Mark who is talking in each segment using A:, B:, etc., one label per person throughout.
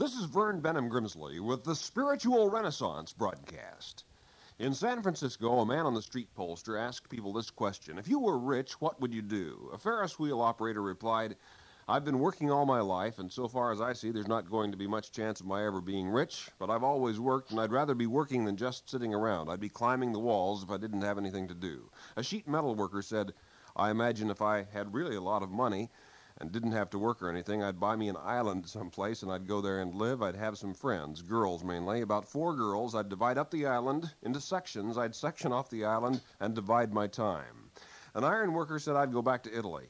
A: This is Vern Benham Grimsley with the Spiritual Renaissance broadcast. In San Francisco, a man on the street poster asked people this question If you were rich, what would you do? A Ferris wheel operator replied, I've been working all my life, and so far as I see, there's not going to be much chance of my ever being rich, but I've always worked, and I'd rather be working than just sitting around. I'd be climbing the walls if I didn't have anything to do. A sheet metal worker said, I imagine if I had really a lot of money, and didn't have to work or anything, I'd buy me an island someplace and I'd go there and live. I'd have some friends, girls mainly, about four girls. I'd divide up the island into sections. I'd section off the island and divide my time. An iron worker said I'd go back to Italy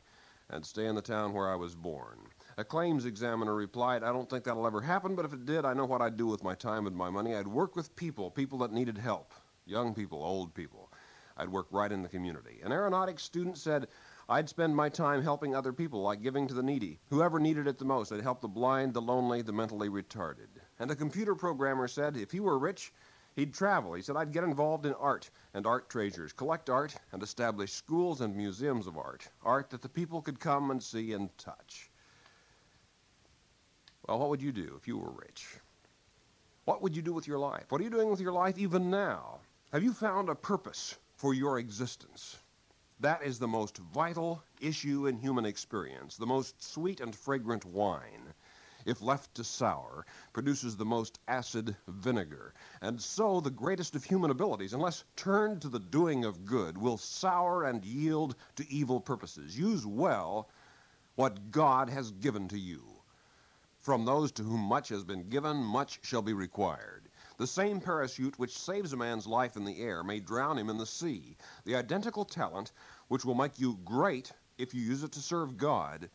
A: and stay in the town where I was born. A claims examiner replied, I don't think that'll ever happen, but if it did, I know what I'd do with my time and my money. I'd work with people, people that needed help, young people, old people. I'd work right in the community. An aeronautics student said, I'd spend my time helping other people, like giving to the needy. Whoever needed it the most, I'd help the blind, the lonely, the mentally retarded. And a computer programmer said if he were rich, he'd travel. He said, I'd get involved in art and art treasures, collect art, and establish schools and museums of art, art that the people could come and see and touch. Well, what would you do if you were rich? What would you do with your life? What are you doing with your life even now? Have you found a purpose for your existence? That is the most vital issue in human experience, the most sweet and fragrant wine. If left to sour, produces the most acid vinegar. And so the greatest of human abilities, unless turned to the doing of good, will sour and yield to evil purposes. Use well what God has given to you. From those to whom much has been given, much shall be required. The same parachute which saves a man's life in the air may drown him in the sea. The identical talent which will make you great if you use it to serve God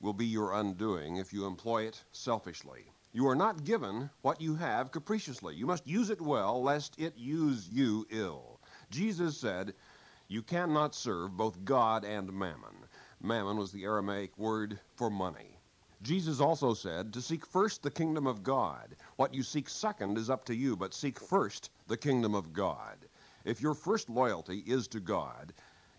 A: will be your undoing if you employ it selfishly. You are not given what you have capriciously. You must use it well, lest it use you ill. Jesus said, You cannot serve both God and mammon. Mammon was the Aramaic word for money. Jesus also said to seek first the kingdom of God. What you seek second is up to you, but seek first the kingdom of God. If your first loyalty is to God,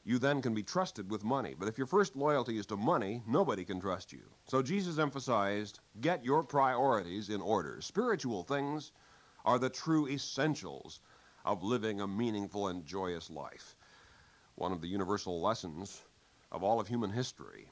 A: you then can be trusted with money. But if your first loyalty is to money, nobody can trust you. So Jesus emphasized get your priorities in order. Spiritual things are the true essentials of living a meaningful and joyous life. One of the universal lessons of all of human history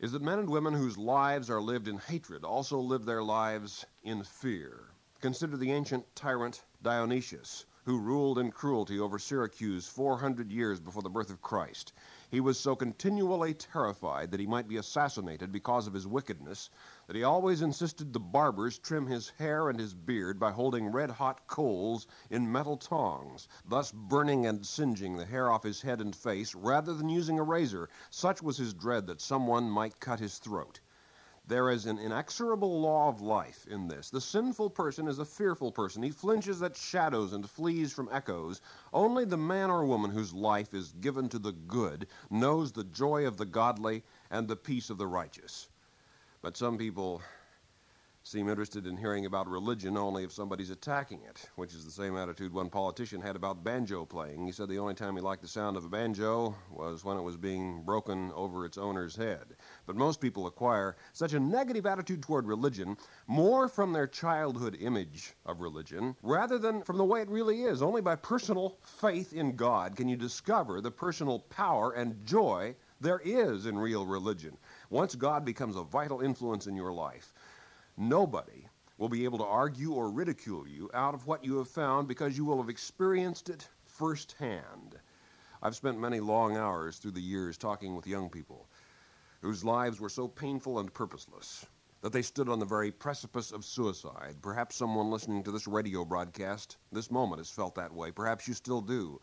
A: is that men and women whose lives are lived in hatred also live their lives in fear. Consider the ancient tyrant Dionysius, who ruled in cruelty over Syracuse 400 years before the birth of Christ. He was so continually terrified that he might be assassinated because of his wickedness that he always insisted the barbers trim his hair and his beard by holding red hot coals in metal tongs, thus burning and singeing the hair off his head and face rather than using a razor. Such was his dread that someone might cut his throat. There is an inexorable law of life in this. The sinful person is a fearful person. He flinches at shadows and flees from echoes. Only the man or woman whose life is given to the good knows the joy of the godly and the peace of the righteous. But some people seem interested in hearing about religion only if somebody's attacking it, which is the same attitude one politician had about banjo playing. He said the only time he liked the sound of a banjo was when it was being broken over its owner's head. But most people acquire such a negative attitude toward religion more from their childhood image of religion rather than from the way it really is. Only by personal faith in God can you discover the personal power and joy there is in real religion. Once God becomes a vital influence in your life, nobody will be able to argue or ridicule you out of what you have found because you will have experienced it firsthand. I've spent many long hours through the years talking with young people whose lives were so painful and purposeless that they stood on the very precipice of suicide. Perhaps someone listening to this radio broadcast this moment has felt that way. Perhaps you still do.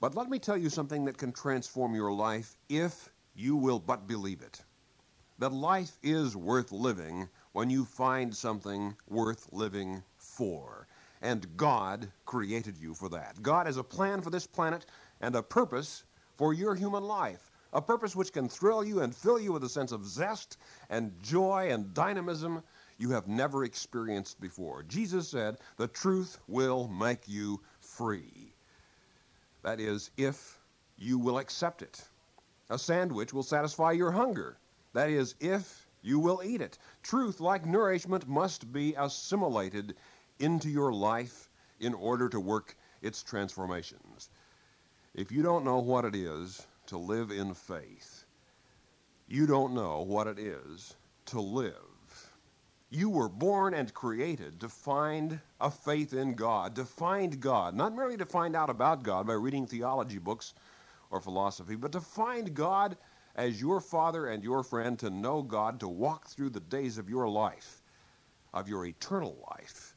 A: But let me tell you something that can transform your life if you will but believe it. That life is worth living when you find something worth living for. And God created you for that. God has a plan for this planet and a purpose for your human life. A purpose which can thrill you and fill you with a sense of zest and joy and dynamism you have never experienced before. Jesus said, The truth will make you free. That is, if you will accept it. A sandwich will satisfy your hunger. That is, if You will eat it. Truth, like nourishment, must be assimilated into your life in order to work its transformations. If you don't know what it is to live in faith, you don't know what it is to live. You were born and created to find a faith in God, to find God, not merely to find out about God by reading theology books or philosophy, but to find God as your Father and your friend, to know God, to walk through the days of your life, of your eternal life,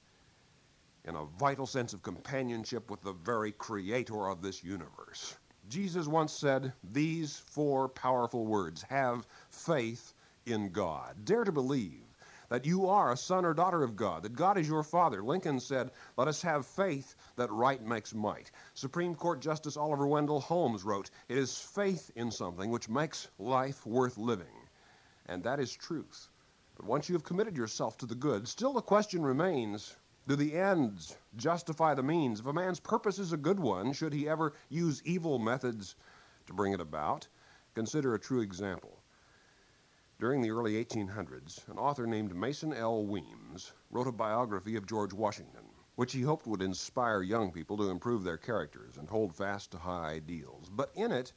A: in a vital sense of companionship with the very Creator of this universe. Jesus once said these four powerful words have faith in God. Dare to believe that you are a son or daughter of God, that God is your father. Lincoln said, Let us have faith that right makes might. Supreme Court Justice Oliver Wendell Holmes wrote, It is faith in something which makes life worth living. And that is truth. But once you have committed yourself to the good, still the question remains do the ends justify the means? If a man's purpose is a good one, should he ever use evil methods to bring it about? Consider a true example. During the early 1800s, an author named Mason L. Weems wrote a biography of George Washington, which he hoped would inspire young people to improve their characters and hold fast to high ideals. But in it,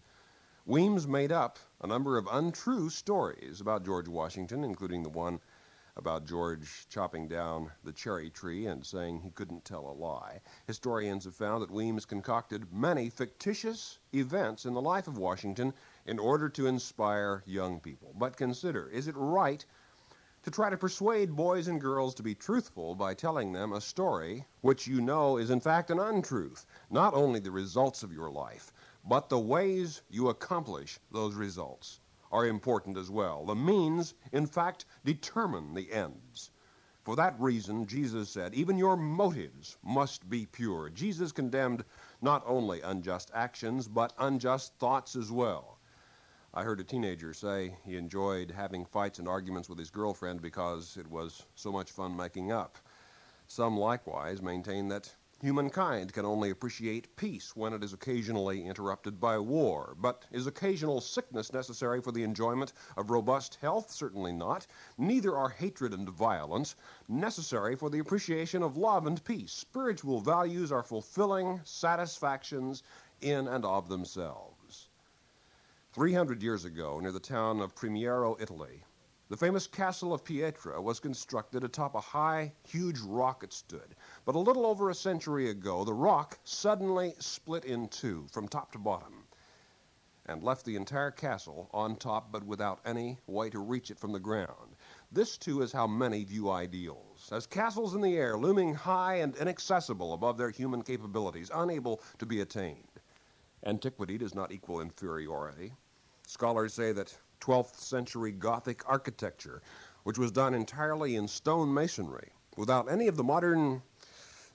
A: Weems made up a number of untrue stories about George Washington, including the one about George chopping down the cherry tree and saying he couldn't tell a lie. Historians have found that Weems concocted many fictitious events in the life of Washington in order to inspire young people. But consider is it right to try to persuade boys and girls to be truthful by telling them a story which you know is in fact an untruth? Not only the results of your life, but the ways you accomplish those results are important as well. The means, in fact, determine the ends. For that reason, Jesus said, even your motives must be pure. Jesus condemned not only unjust actions, but unjust thoughts as well. I heard a teenager say he enjoyed having fights and arguments with his girlfriend because it was so much fun making up. Some likewise maintain that Humankind can only appreciate peace when it is occasionally interrupted by war. But is occasional sickness necessary for the enjoyment of robust health? Certainly not. Neither are hatred and violence necessary for the appreciation of love and peace. Spiritual values are fulfilling satisfactions in and of themselves. 300 years ago, near the town of Primiero, Italy, the famous castle of Pietra was constructed atop a high, huge rock it stood. But a little over a century ago, the rock suddenly split in two from top to bottom and left the entire castle on top but without any way to reach it from the ground. This, too, is how many view ideals as castles in the air, looming high and inaccessible above their human capabilities, unable to be attained. Antiquity does not equal inferiority. Scholars say that 12th century Gothic architecture, which was done entirely in stone masonry, without any of the modern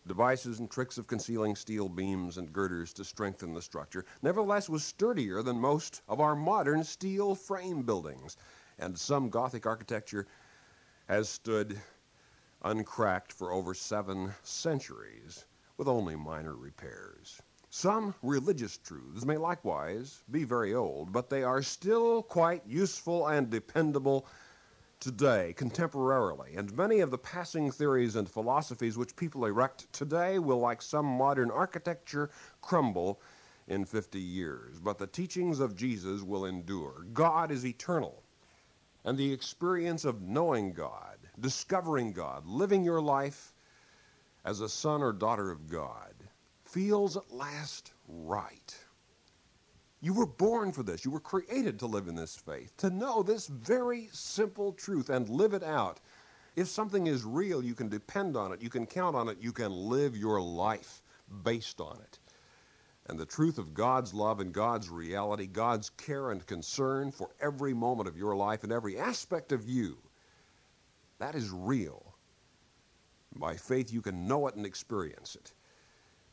A: devices and tricks of concealing steel beams and girders to strengthen the structure, nevertheless was sturdier than most of our modern steel frame buildings. And some Gothic architecture has stood uncracked for over seven centuries with only minor repairs. Some religious truths may likewise be very old, but they are still quite useful and dependable today, contemporarily. And many of the passing theories and philosophies which people erect today will, like some modern architecture, crumble in 50 years. But the teachings of Jesus will endure. God is eternal. And the experience of knowing God, discovering God, living your life as a son or daughter of God, feels at last right. You were born for this. You were created to live in this faith, to know this very simple truth and live it out. If something is real, you can depend on it, you can count on it, you can live your life based on it. And the truth of God's love and God's reality, God's care and concern for every moment of your life and every aspect of you, that is real. By faith, you can know it and experience it.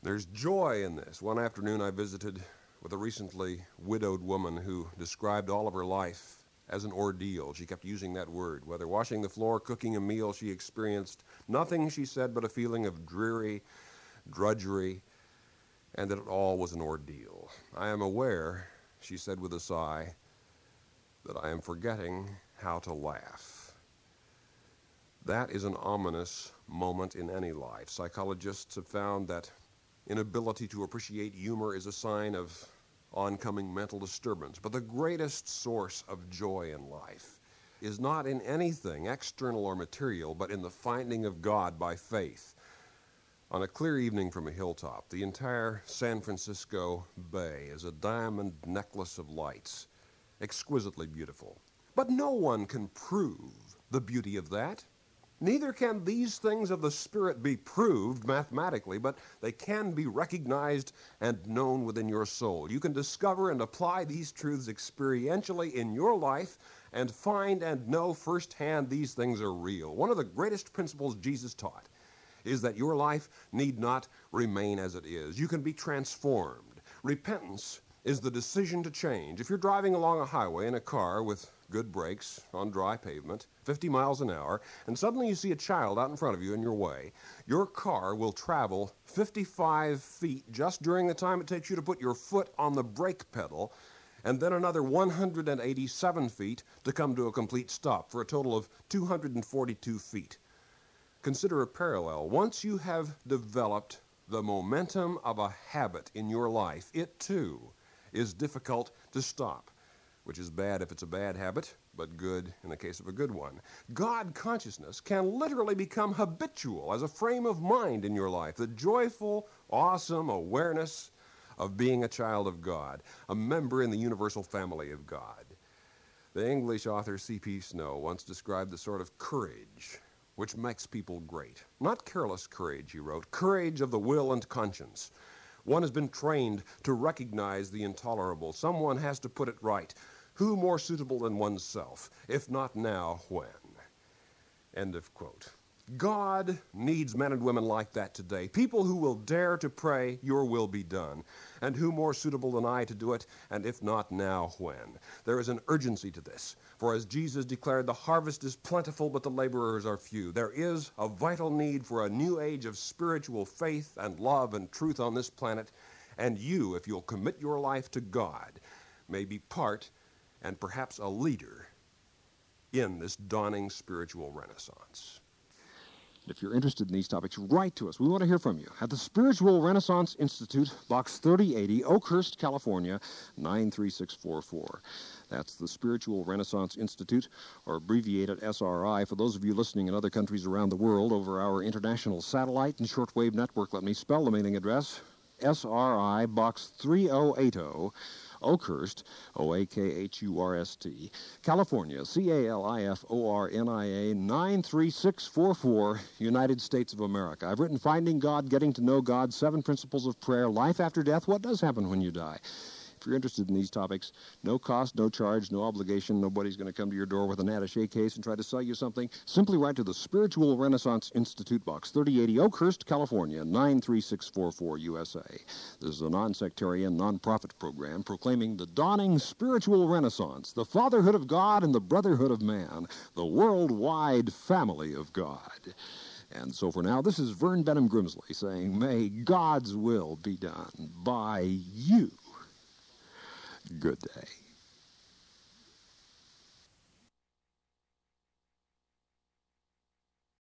A: There's joy in this. One afternoon I visited with a recently widowed woman who described all of her life as an ordeal. She kept using that word. Whether washing the floor, cooking a meal, she experienced nothing, she said, but a feeling of dreary drudgery, and that it all was an ordeal. I am aware, she said with a sigh, that I am forgetting how to laugh. That is an ominous moment in any life. Psychologists have found that inability to appreciate humor is a sign of oncoming mental disturbance. But the greatest source of joy in life is not in anything external or material, but in the finding of God by faith. On a clear evening from a hilltop, the entire San Francisco Bay is a diamond necklace of lights, exquisitely beautiful. But no one can prove the beauty of that. Neither can these things of the Spirit be proved mathematically, but they can be recognized and known within your soul. You can discover and apply these truths experientially in your life and find and know firsthand these things are real. One of the greatest principles Jesus taught is that your life need not remain as it is. You can be transformed. Repentance is the decision to change. If you're driving along a highway in a car with good brakes on dry pavement, 50 miles an hour, and suddenly you see a child out in front of you in your way, your car will travel 55 feet just during the time it takes you to put your foot on the brake pedal, and then another 187 feet to come to a complete stop for a total of 242 feet. Consider a parallel. Once you have developed the momentum of a habit in your life, it too is difficult to stop which is bad if it's a bad habit, but good in the case of a good one. God consciousness can literally become habitual as a frame of mind in your life. The joyful, awesome awareness of being a child of God, a member in the universal family of God. The English author C.P. Snow once described the sort of courage which makes people great. Not careless courage, he wrote, courage of the will and conscience. One has been trained to recognize the intolerable. Someone has to put it right. Who more suitable than oneself? If not now, when? End of quote. God needs men and women like that today. People who will dare to pray, Your will be done. And who more suitable than I to do it? And if not now, when? There is an urgency to this. For as Jesus declared, the harvest is plentiful, but the laborers are few. There is a vital need for a new age of spiritual faith and love and truth on this planet. And you, if you'll commit your life to God, may be part and perhaps a leader in this dawning spiritual renaissance.
B: If you're interested in these topics, write to us. We want to hear from you at the Spiritual Renaissance Institute, Box 3080, Oakhurst, California, 93644. That's the Spiritual Renaissance Institute, or abbreviated SRI. For those of you listening in other countries around the world over our international satellite and shortwave network, let me spell the mailing address SRI, Box 3080. Oakhurst, O A K H U R S T, California, C A L I F O R N I A 93644, United States of America. I've written Finding God, Getting to Know God, Seven Principles of Prayer, Life After Death, What Does Happen When You Die. If you're interested in these topics, no cost, no charge, no obligation. Nobody's going to come to your door with an attache case and try to sell you something. Simply write to the Spiritual Renaissance Institute Box, 3080 Oakhurst, California, 93644 USA. This is a non-sectarian, non-profit program proclaiming the dawning spiritual renaissance, the fatherhood of God and the brotherhood of man, the worldwide family of God. And so for now, this is Vern Benham Grimsley saying, May God's will be done by you. Good day.